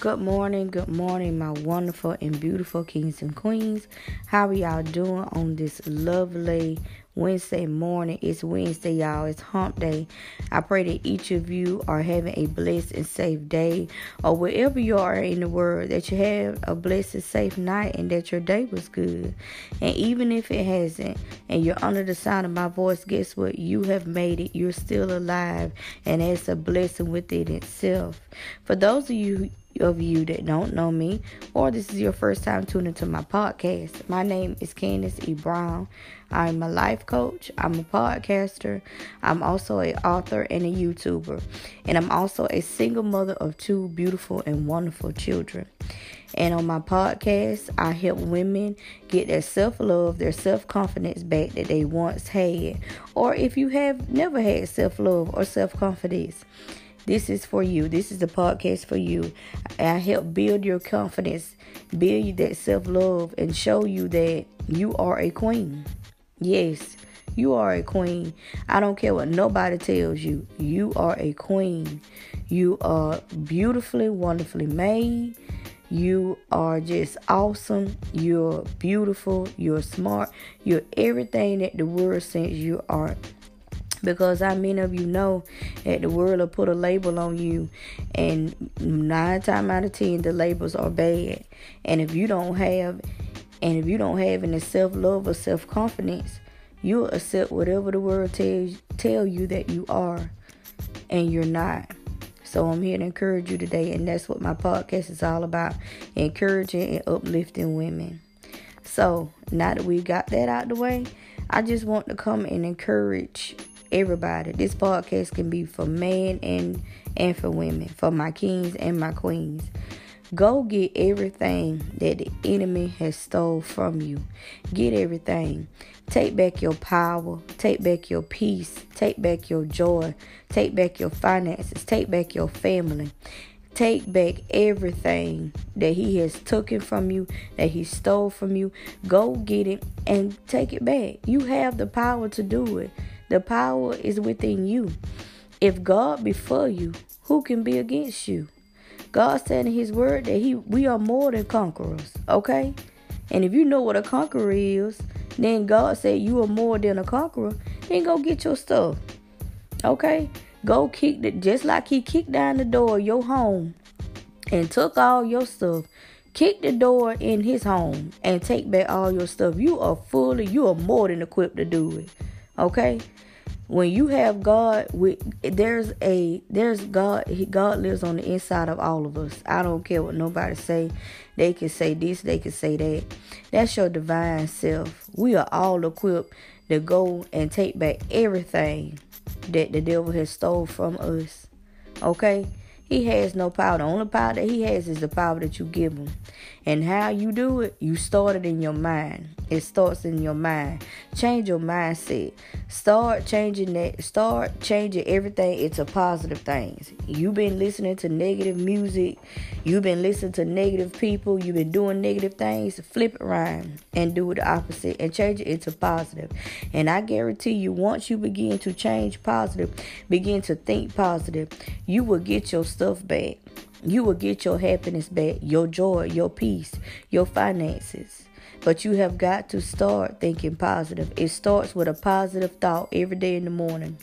Good morning, good morning, my wonderful and beautiful kings and queens. How are y'all doing on this lovely Wednesday morning? It's Wednesday, y'all. It's hump day. I pray that each of you are having a blessed and safe day, or wherever you are in the world, that you have a blessed and safe night and that your day was good. And even if it hasn't, and you're under the sound of my voice, guess what? You have made it. You're still alive, and that's a blessing within itself. For those of you of you that don't know me or this is your first time tuning to my podcast. My name is Candis E. Brown. I'm a life coach, I'm a podcaster, I'm also an author and a YouTuber, and I'm also a single mother of two beautiful and wonderful children. And on my podcast, I help women get their self love, their self confidence back that they once had. Or if you have never had self love or self confidence, this is for you. This is the podcast for you. I help build your confidence, build that self love, and show you that you are a queen. Yes, you are a queen. I don't care what nobody tells you. You are a queen. You are beautifully, wonderfully made. You are just awesome. You're beautiful. You're smart. You're everything that the world says you are because how many of you know that the world will put a label on you? And nine times out of ten the labels are bad. And if you don't have and if you don't have any self-love or self-confidence you'll accept whatever the world tells tell you that you are and you're not. So i'm here to encourage you today and that's what my podcast is all about encouraging and uplifting women. So now that we got that out the way i just want to come and encourage everybody. This podcast can be for men and and for women, for my kings and my queens. Go get everything that the enemy has stole from you. Get everything. Take back your power. Take back your peace. Take back your joy. Take back your finances. Take back your family. Take back everything that he has taken from you, that he stole from you. Go get it and take it back. You have the power to do it. The power is within you. If God be for you, who can be against you? God said in his word that he we are more than conquerors, okay? And if you know what a conqueror is, then God said you are more than a conqueror, then go get your stuff. Okay? Go kick the just like he kicked down the door of your home and took all your stuff. Kick the door in his home and take back all your stuff. You are fully, you are more than equipped to do it. Okay? When you have God with there's a there's God God lives on the inside of all of us. I don't care what nobody say. They can say this, they can say that. That's your divine self. We are all equipped to go and take back everything that the devil has stole from us. Okay? He has no power. The only power that he has is the power that you give him. And how you do it, you start it in your mind. It starts in your mind. Change your mindset. Start changing that. Start changing everything into positive things. You've been listening to negative music. You've been listening to negative people. You've been doing negative things. Flip it around and do the opposite and change it into positive. And I guarantee you, once you begin to change positive, begin to think positive, you will get your stuff back. You will get your happiness back, your joy, your peace, your finances. But you have got to start thinking positive. It starts with a positive thought every day in the morning.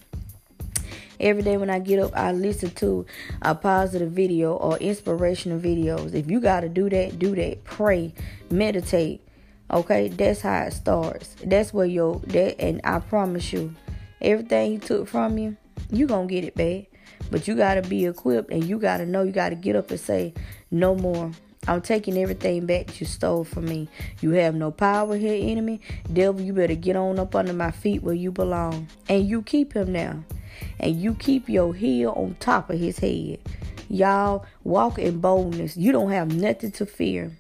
Every day when I get up, I listen to a positive video or inspirational videos. If you got to do that, do that. Pray, meditate. Okay, that's how it starts. That's where your that and I promise you, everything he took from you, you gonna get it back. But you gotta be equipped and you gotta know you gotta get up and say, no more. I'm taking everything back you stole from me. You have no power here, enemy. Devil, you better get on up under my feet where you belong. And you keep him now. And you keep your heel on top of his head. Y'all walk in boldness. You don't have nothing to fear.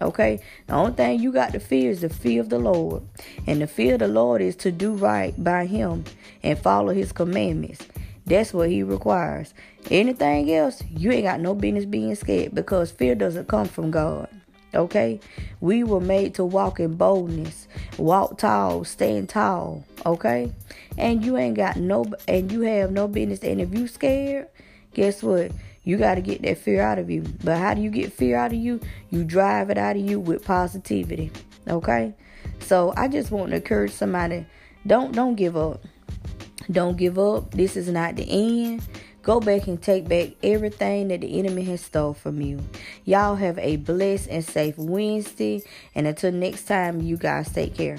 Okay? The only thing you got to fear is the fear of the Lord. And the fear of the Lord is to do right by him and follow his commandments. That's what he requires. Anything else, you ain't got no business being scared because fear doesn't come from God. Okay? We were made to walk in boldness, walk tall, stand tall. Okay? And you ain't got no, and you have no business. And if you scared, guess what? You got to get that fear out of you. But how do you get fear out of you? You drive it out of you with positivity. Okay? So I just want to encourage somebody don't don't give up. Don't give up. This is not the end. Go back and take back everything that the enemy has stole from you. Y'all have a blessed and safe Wednesday. And until next time, you guys take care.